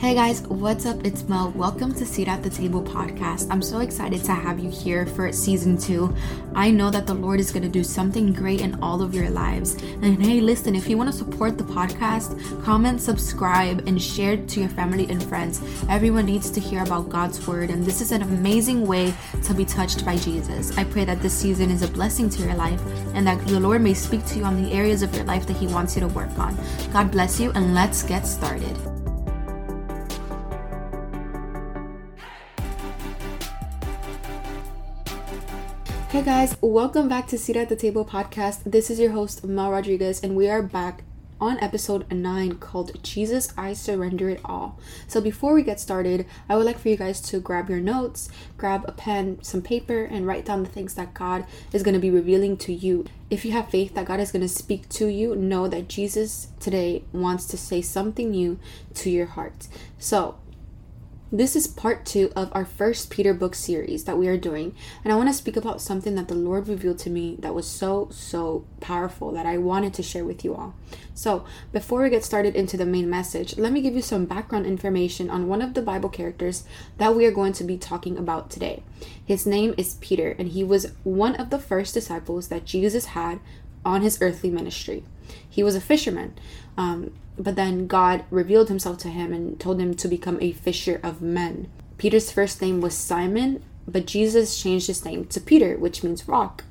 Hey guys, what's up? It's Mel. Welcome to Seat at the Table podcast. I'm so excited to have you here for season two. I know that the Lord is going to do something great in all of your lives. And hey, listen, if you want to support the podcast, comment, subscribe, and share to your family and friends. Everyone needs to hear about God's word, and this is an amazing way to be touched by Jesus. I pray that this season is a blessing to your life and that the Lord may speak to you on the areas of your life that He wants you to work on. God bless you, and let's get started. Hey guys, welcome back to Seat at the Table podcast. This is your host, Mel Rodriguez, and we are back on episode 9 called Jesus, I Surrender It All. So, before we get started, I would like for you guys to grab your notes, grab a pen, some paper, and write down the things that God is going to be revealing to you. If you have faith that God is going to speak to you, know that Jesus today wants to say something new to your heart. So, this is part two of our first Peter book series that we are doing, and I want to speak about something that the Lord revealed to me that was so, so powerful that I wanted to share with you all. So, before we get started into the main message, let me give you some background information on one of the Bible characters that we are going to be talking about today. His name is Peter, and he was one of the first disciples that Jesus had on his earthly ministry. He was a fisherman. Um, but then God revealed himself to him and told him to become a fisher of men. Peter's first name was Simon, but Jesus changed his name to Peter, which means rock.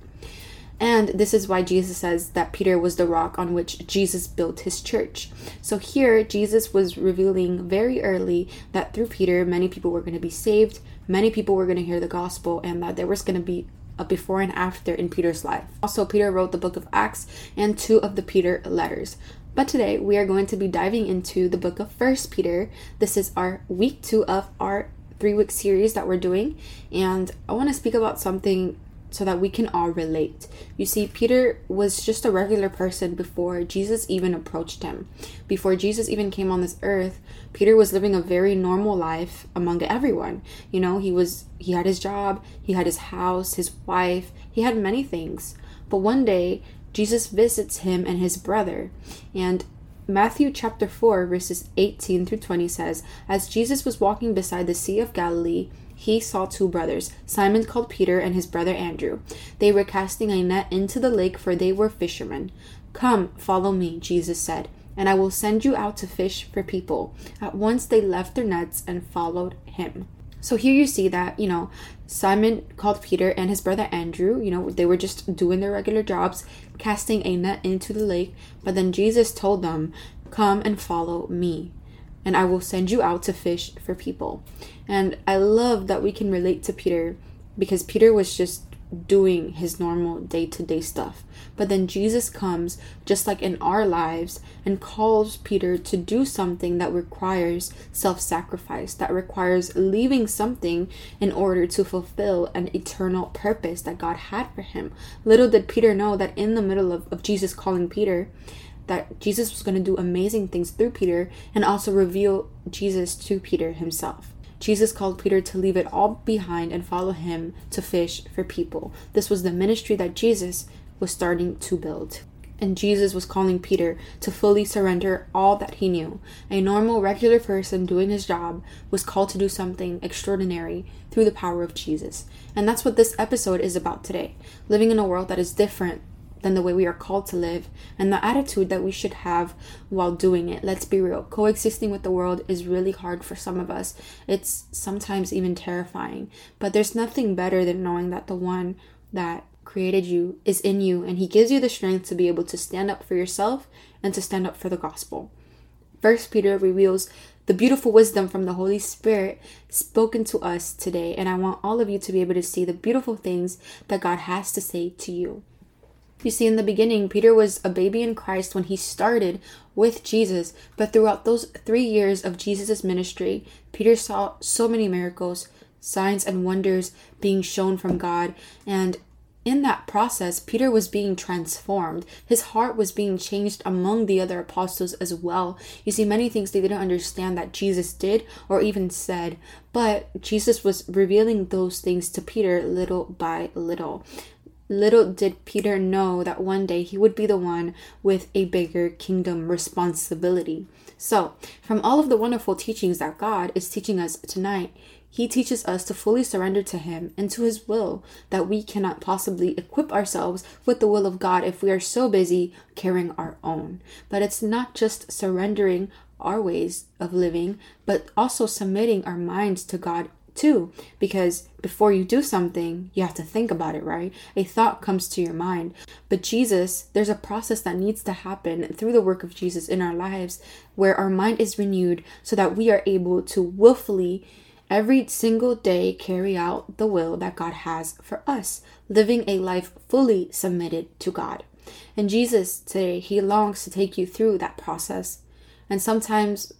And this is why Jesus says that Peter was the rock on which Jesus built his church. So here, Jesus was revealing very early that through Peter, many people were going to be saved, many people were going to hear the gospel, and that there was going to be a before and after in Peter's life. Also, Peter wrote the book of Acts and two of the Peter letters. But today we are going to be diving into the book of First Peter. This is our week two of our three week series that we're doing, and I want to speak about something so that we can all relate. You see, Peter was just a regular person before Jesus even approached him. Before Jesus even came on this earth, Peter was living a very normal life among everyone. You know, he was he had his job, he had his house, his wife, he had many things. But one day, Jesus visits him and his brother. And Matthew chapter 4, verses 18 through 20 says, As Jesus was walking beside the Sea of Galilee, he saw two brothers, Simon called Peter and his brother Andrew. They were casting a net into the lake, for they were fishermen. Come, follow me, Jesus said, and I will send you out to fish for people. At once they left their nets and followed him. So here you see that, you know, Simon called Peter and his brother Andrew, you know, they were just doing their regular jobs, casting a net into the lake. But then Jesus told them, Come and follow me, and I will send you out to fish for people. And I love that we can relate to Peter because Peter was just doing his normal day to day stuff. But then Jesus comes, just like in our lives, and calls Peter to do something that requires self sacrifice, that requires leaving something in order to fulfill an eternal purpose that God had for him. Little did Peter know that in the middle of, of Jesus calling Peter, that Jesus was going to do amazing things through Peter and also reveal Jesus to Peter himself. Jesus called Peter to leave it all behind and follow him to fish for people. This was the ministry that Jesus was starting to build. And Jesus was calling Peter to fully surrender all that he knew. A normal, regular person doing his job was called to do something extraordinary through the power of Jesus. And that's what this episode is about today living in a world that is different than the way we are called to live and the attitude that we should have while doing it. Let's be real. Coexisting with the world is really hard for some of us. It's sometimes even terrifying. But there's nothing better than knowing that the one that created you is in you and he gives you the strength to be able to stand up for yourself and to stand up for the gospel. First Peter reveals the beautiful wisdom from the Holy Spirit spoken to us today, and I want all of you to be able to see the beautiful things that God has to say to you. You see, in the beginning, Peter was a baby in Christ when he started with Jesus, but throughout those three years of Jesus' ministry, Peter saw so many miracles, signs, and wonders being shown from God. And in that process, Peter was being transformed. His heart was being changed among the other apostles as well. You see, many things they didn't understand that Jesus did or even said, but Jesus was revealing those things to Peter little by little. Little did Peter know that one day he would be the one with a bigger kingdom responsibility. So, from all of the wonderful teachings that God is teaching us tonight, he teaches us to fully surrender to Him and to His will, that we cannot possibly equip ourselves with the will of God if we are so busy carrying our own. But it's not just surrendering our ways of living, but also submitting our minds to God too. Because before you do something, you have to think about it, right? A thought comes to your mind. But Jesus, there's a process that needs to happen through the work of Jesus in our lives where our mind is renewed so that we are able to willfully every single day carry out the will that God has for us, living a life fully submitted to God. And Jesus today, He longs to take you through that process. And sometimes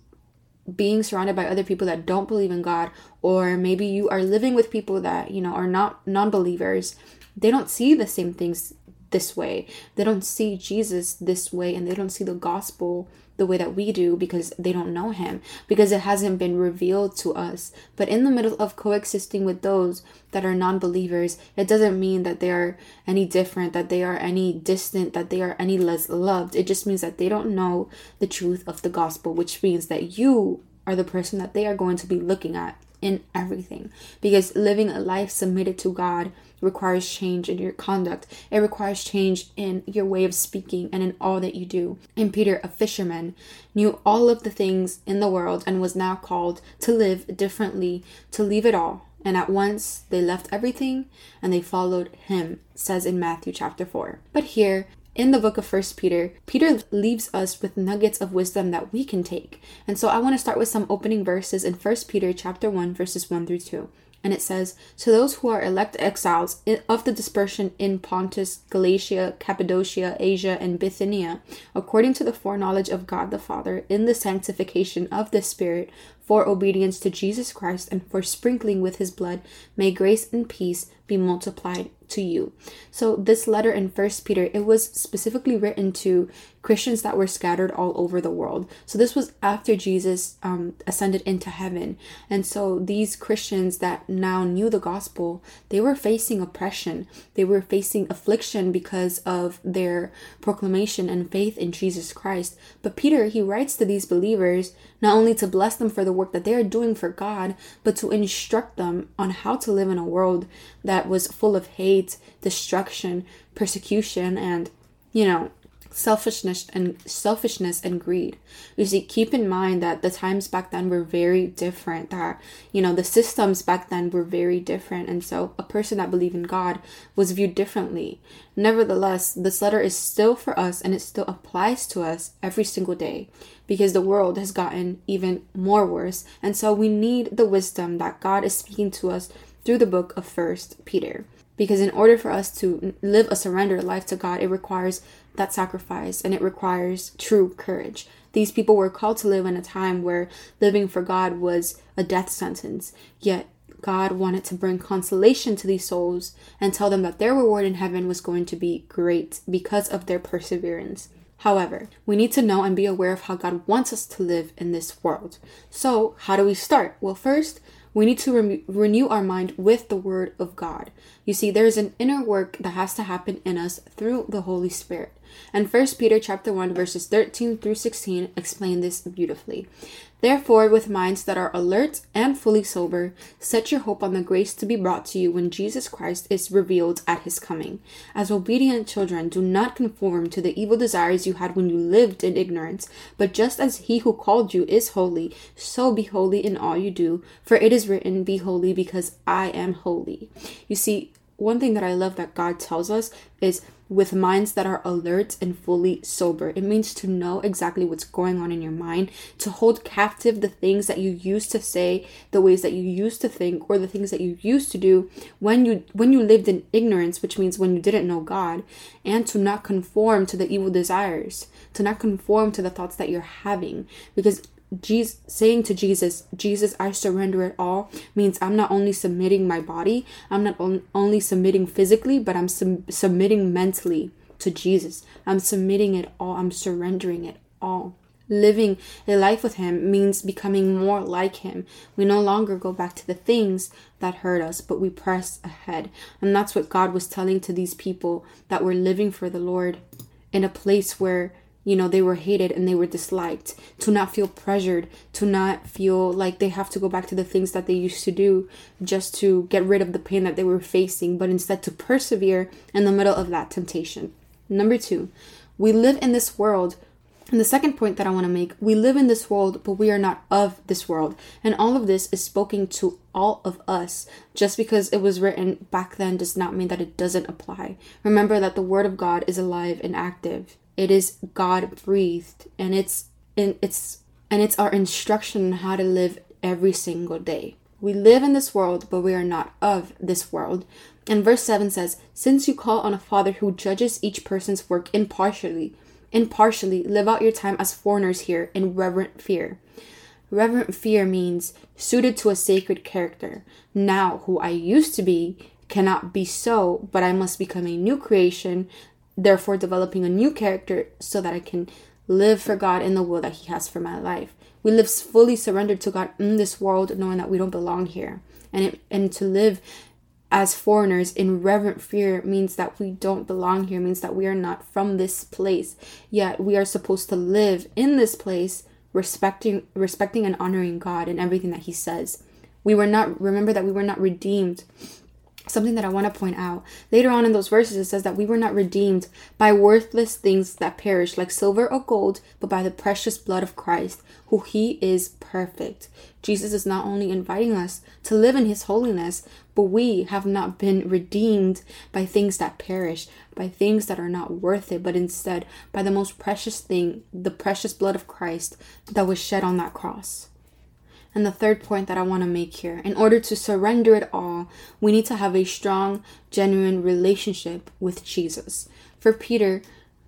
being surrounded by other people that don't believe in God, or maybe you are living with people that, you know, are not non believers, they don't see the same things this way. They don't see Jesus this way, and they don't see the gospel the way that we do because they don't know him, because it hasn't been revealed to us. But in the middle of coexisting with those that are non believers, it doesn't mean that they are any different, that they are any distant, that they are any less loved. It just means that they don't know the truth of the gospel, which means that you are the person that they are going to be looking at in everything. Because living a life submitted to God requires change in your conduct. It requires change in your way of speaking and in all that you do. And Peter, a fisherman, knew all of the things in the world and was now called to live differently, to leave it all. And at once they left everything and they followed him, says in Matthew chapter 4. But here, in the book of First Peter, Peter leaves us with nuggets of wisdom that we can take. And so I want to start with some opening verses in First Peter chapter 1 verses 1 through 2 and it says, To those who are elect exiles of the dispersion in Pontus, Galatia, Cappadocia, Asia, and Bithynia, according to the foreknowledge of God the Father, in the sanctification of the Spirit, for obedience to Jesus Christ, and for sprinkling with his blood, may grace and peace be multiplied to you. So this letter in First Peter, it was specifically written to Christians that were scattered all over the world. So this was after Jesus um, ascended into heaven, and so these Christians that now knew the gospel, they were facing oppression. They were facing affliction because of their proclamation and faith in Jesus Christ. But Peter, he writes to these believers not only to bless them for the work that they are doing for God, but to instruct them on how to live in a world that was full of hate, destruction, persecution, and you know selfishness and selfishness and greed. You see, keep in mind that the times back then were very different. That you know the systems back then were very different, and so a person that believed in God was viewed differently. Nevertheless, this letter is still for us, and it still applies to us every single day, because the world has gotten even more worse, and so we need the wisdom that God is speaking to us through the book of First Peter. Because in order for us to live a surrendered life to God, it requires that sacrifice and it requires true courage. These people were called to live in a time where living for God was a death sentence, yet God wanted to bring consolation to these souls and tell them that their reward in heaven was going to be great because of their perseverance. However, we need to know and be aware of how God wants us to live in this world. So, how do we start? Well, first, we need to re- renew our mind with the Word of God. You see, there is an inner work that has to happen in us through the Holy Spirit. And 1 Peter chapter 1 verses 13 through 16 explain this beautifully. Therefore, with minds that are alert and fully sober, set your hope on the grace to be brought to you when Jesus Christ is revealed at his coming. As obedient children, do not conform to the evil desires you had when you lived in ignorance, but just as he who called you is holy, so be holy in all you do, for it is written, Be holy because I am holy. You see, one thing that I love that God tells us is with minds that are alert and fully sober. It means to know exactly what's going on in your mind, to hold captive the things that you used to say, the ways that you used to think, or the things that you used to do when you when you lived in ignorance, which means when you didn't know God, and to not conform to the evil desires, to not conform to the thoughts that you're having. Because Jesus saying to Jesus, Jesus, I surrender it all means I'm not only submitting my body, I'm not on, only submitting physically, but I'm sub- submitting mentally to Jesus. I'm submitting it all, I'm surrendering it all. Living a life with Him means becoming more like Him. We no longer go back to the things that hurt us, but we press ahead. And that's what God was telling to these people that were living for the Lord in a place where you know they were hated and they were disliked to not feel pressured to not feel like they have to go back to the things that they used to do just to get rid of the pain that they were facing but instead to persevere in the middle of that temptation number 2 we live in this world and the second point that I want to make we live in this world, but we are not of this world. And all of this is spoken to all of us. Just because it was written back then does not mean that it doesn't apply. Remember that the Word of God is alive and active. It is God breathed, and it's in it's and it's our instruction on how to live every single day. We live in this world, but we are not of this world. And verse 7 says, Since you call on a Father who judges each person's work impartially, impartially live out your time as foreigners here in reverent fear. Reverent fear means suited to a sacred character. Now, who I used to be cannot be so, but I must become a new creation, therefore, developing a new character so that I can live for God in the will that He has for my life. We live fully surrendered to God in this world, knowing that we don't belong here. And, it, and to live as foreigners in reverent fear means that we don't belong here, means that we are not from this place. Yet we are supposed to live in this place respecting respecting and honoring God and everything that he says. We were not remember that we were not redeemed something that I want to point out. Later on in those verses, it says that we were not redeemed by worthless things that perish, like silver or gold, but by the precious blood of Christ, who He is perfect. Jesus is not only inviting us to live in His holiness, but we have not been redeemed by things that perish, by things that are not worth it, but instead by the most precious thing, the precious blood of Christ that was shed on that cross. And the third point that I want to make here in order to surrender it all, we need to have a strong, genuine relationship with Jesus. For Peter,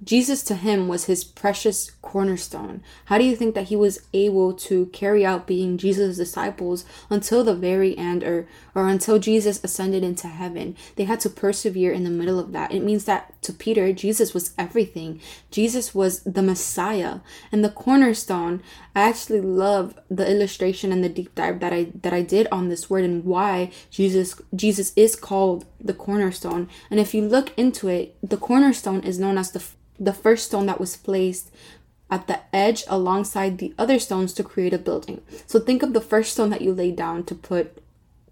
Jesus to him was his precious cornerstone. How do you think that he was able to carry out being Jesus' disciples until the very end or or until Jesus ascended into heaven? They had to persevere in the middle of that. It means that to Peter, Jesus was everything. Jesus was the Messiah and the cornerstone. I actually love the illustration and the deep dive that I that I did on this word and why Jesus Jesus is called the cornerstone. And if you look into it, the cornerstone is known as the the first stone that was placed at the edge alongside the other stones to create a building. So think of the first stone that you laid down to put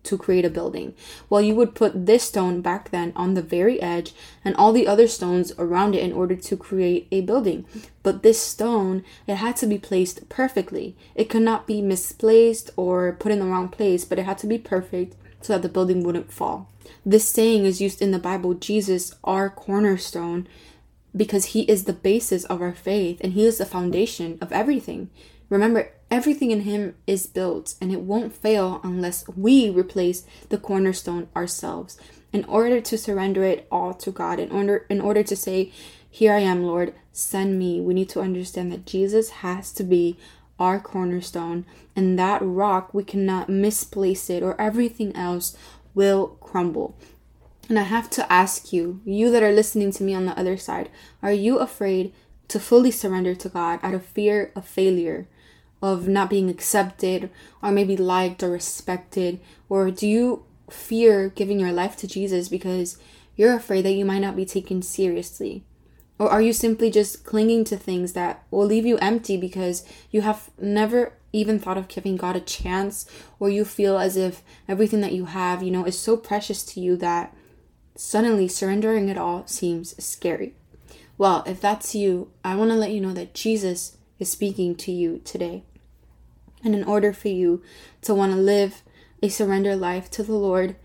to create a building. Well, you would put this stone back then on the very edge and all the other stones around it in order to create a building. But this stone, it had to be placed perfectly. It could not be misplaced or put in the wrong place, but it had to be perfect so that the building wouldn't fall. This saying is used in the Bible Jesus, our cornerstone, because He is the basis of our faith and He is the foundation of everything. Remember, everything in Him is built and it won't fail unless we replace the cornerstone ourselves. In order to surrender it all to God, in order in order to say, Here I am, Lord, send me, we need to understand that Jesus has to be our cornerstone, and that rock we cannot misplace it, or everything else will crumble. And I have to ask you, you that are listening to me on the other side, are you afraid to fully surrender to God out of fear of failure, of not being accepted, or maybe liked or respected? Or do you fear giving your life to Jesus because you're afraid that you might not be taken seriously? Or are you simply just clinging to things that will leave you empty because you have never even thought of giving God a chance, or you feel as if everything that you have, you know, is so precious to you that Suddenly, surrendering it all seems scary. Well, if that's you, I want to let you know that Jesus is speaking to you today. And in order for you to want to live a surrender life to the Lord,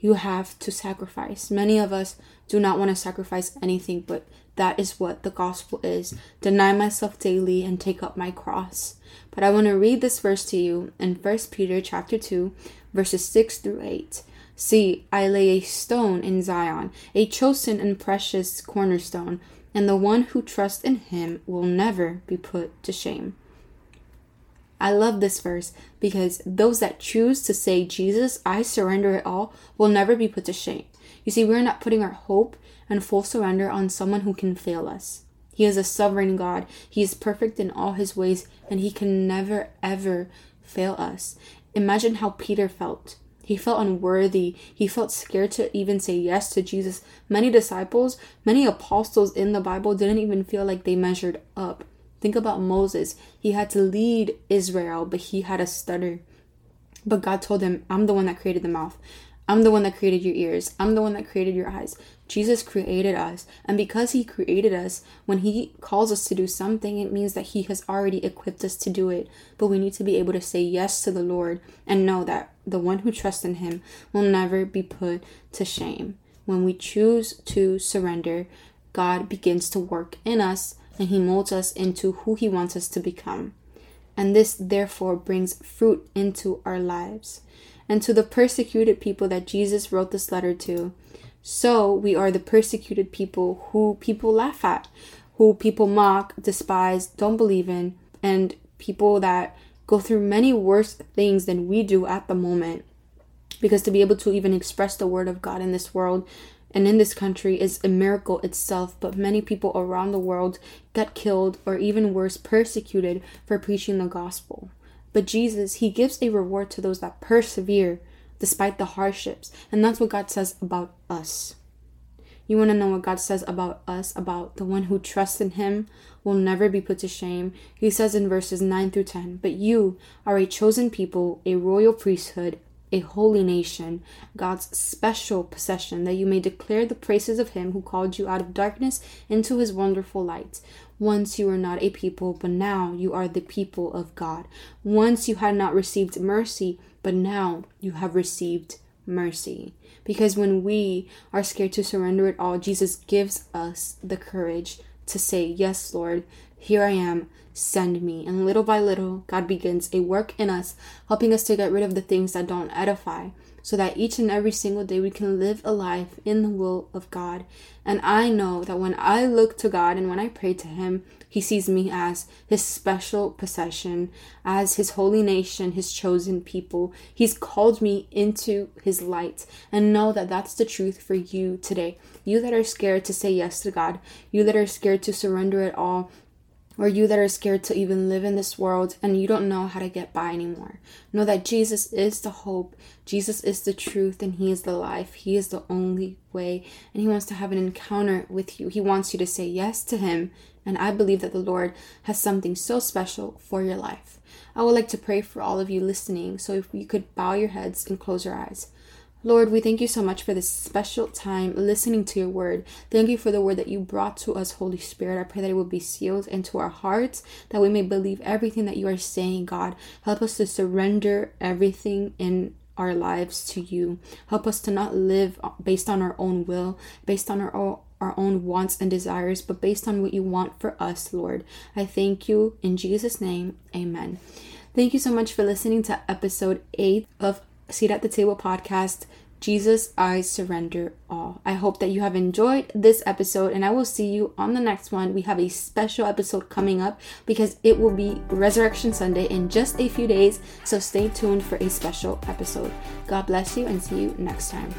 you have to sacrifice. Many of us do not want to sacrifice anything, but that is what the gospel is. Deny myself daily and take up my cross. But I want to read this verse to you in 1 Peter chapter 2, verses 6 through 8. See, I lay a stone in Zion, a chosen and precious cornerstone, and the one who trusts in him will never be put to shame. I love this verse because those that choose to say, Jesus, I surrender it all, will never be put to shame. You see, we're not putting our hope and full surrender on someone who can fail us. He is a sovereign God. He is perfect in all his ways, and he can never, ever fail us. Imagine how Peter felt he felt unworthy. He felt scared to even say yes to Jesus. Many disciples, many apostles in the Bible didn't even feel like they measured up. Think about Moses. He had to lead Israel, but he had a stutter. But God told him, I'm the one that created the mouth. I'm the one that created your ears. I'm the one that created your eyes. Jesus created us. And because He created us, when He calls us to do something, it means that He has already equipped us to do it. But we need to be able to say yes to the Lord and know that the one who trusts in Him will never be put to shame. When we choose to surrender, God begins to work in us and He molds us into who He wants us to become. And this, therefore, brings fruit into our lives and to the persecuted people that Jesus wrote this letter to. So we are the persecuted people who people laugh at, who people mock, despise, don't believe in, and people that go through many worse things than we do at the moment. Because to be able to even express the word of God in this world and in this country is a miracle itself, but many people around the world get killed or even worse, persecuted for preaching the gospel. But Jesus, He gives a reward to those that persevere despite the hardships. And that's what God says about us. You want to know what God says about us, about the one who trusts in Him will never be put to shame. He says in verses 9 through 10 But you are a chosen people, a royal priesthood, a holy nation, God's special possession, that you may declare the praises of Him who called you out of darkness into His wonderful light. Once you were not a people, but now you are the people of God. Once you had not received mercy, but now you have received mercy. Because when we are scared to surrender it all, Jesus gives us the courage to say, Yes, Lord, here I am, send me. And little by little, God begins a work in us, helping us to get rid of the things that don't edify, so that each and every single day we can live a life in the will of God. And I know that when I look to God and when I pray to Him, He sees me as His special possession, as His holy nation, His chosen people. He's called me into His light. And know that that's the truth for you today. You that are scared to say yes to God, you that are scared to surrender it all, or you that are scared to even live in this world and you don't know how to get by anymore. Know that Jesus is the hope, Jesus is the truth, and He is the life. He is the only way, and He wants to have an encounter with you. He wants you to say yes to Him, and I believe that the Lord has something so special for your life. I would like to pray for all of you listening, so if you could bow your heads and close your eyes. Lord, we thank you so much for this special time listening to your word. Thank you for the word that you brought to us, Holy Spirit. I pray that it will be sealed into our hearts, that we may believe everything that you are saying, God. Help us to surrender everything in our lives to you. Help us to not live based on our own will, based on our own our own wants and desires, but based on what you want for us, Lord. I thank you in Jesus' name. Amen. Thank you so much for listening to episode 8 of Seat at the Table podcast. Jesus, I surrender all. I hope that you have enjoyed this episode, and I will see you on the next one. We have a special episode coming up because it will be Resurrection Sunday in just a few days. So stay tuned for a special episode. God bless you, and see you next time.